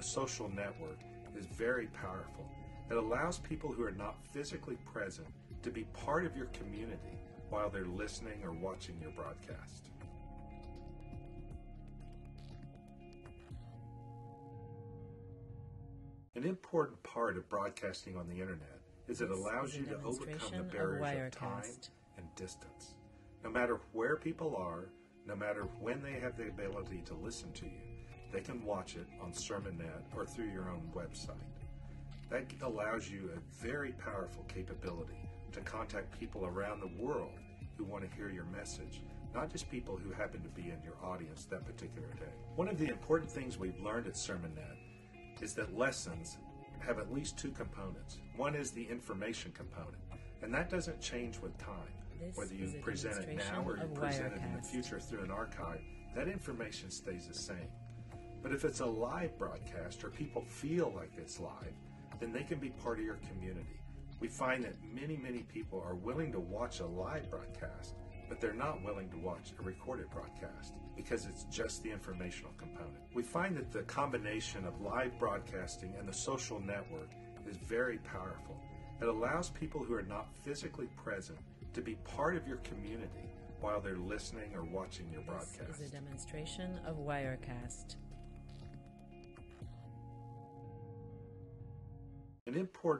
A social network is very powerful. It allows people who are not physically present to be part of your community while they're listening or watching your broadcast. An important part of broadcasting on the internet is it allows you to overcome the demonstration of barriers of time and distance. No matter where people are, no matter when they have the ability to listen to you, they can watch it on SermonNet or through your own website. That allows you a very powerful capability to contact people around the world who want to hear your message, not just people who happen to be in your audience that particular day. One of the important things we've learned at SermonNet is that lessons have at least two components. One is the information component, and that doesn't change with time. This Whether you present it now or you present it in the future through an archive, that information stays the same. But if it's a live broadcast or people feel like it's live, then they can be part of your community. We find that many, many people are willing to watch a live broadcast, but they're not willing to watch a recorded broadcast because it's just the informational component. We find that the combination of live broadcasting and the social network is very powerful. It allows people who are not physically present to be part of your community while they're listening or watching your broadcast. This is a demonstration of Wirecast. An important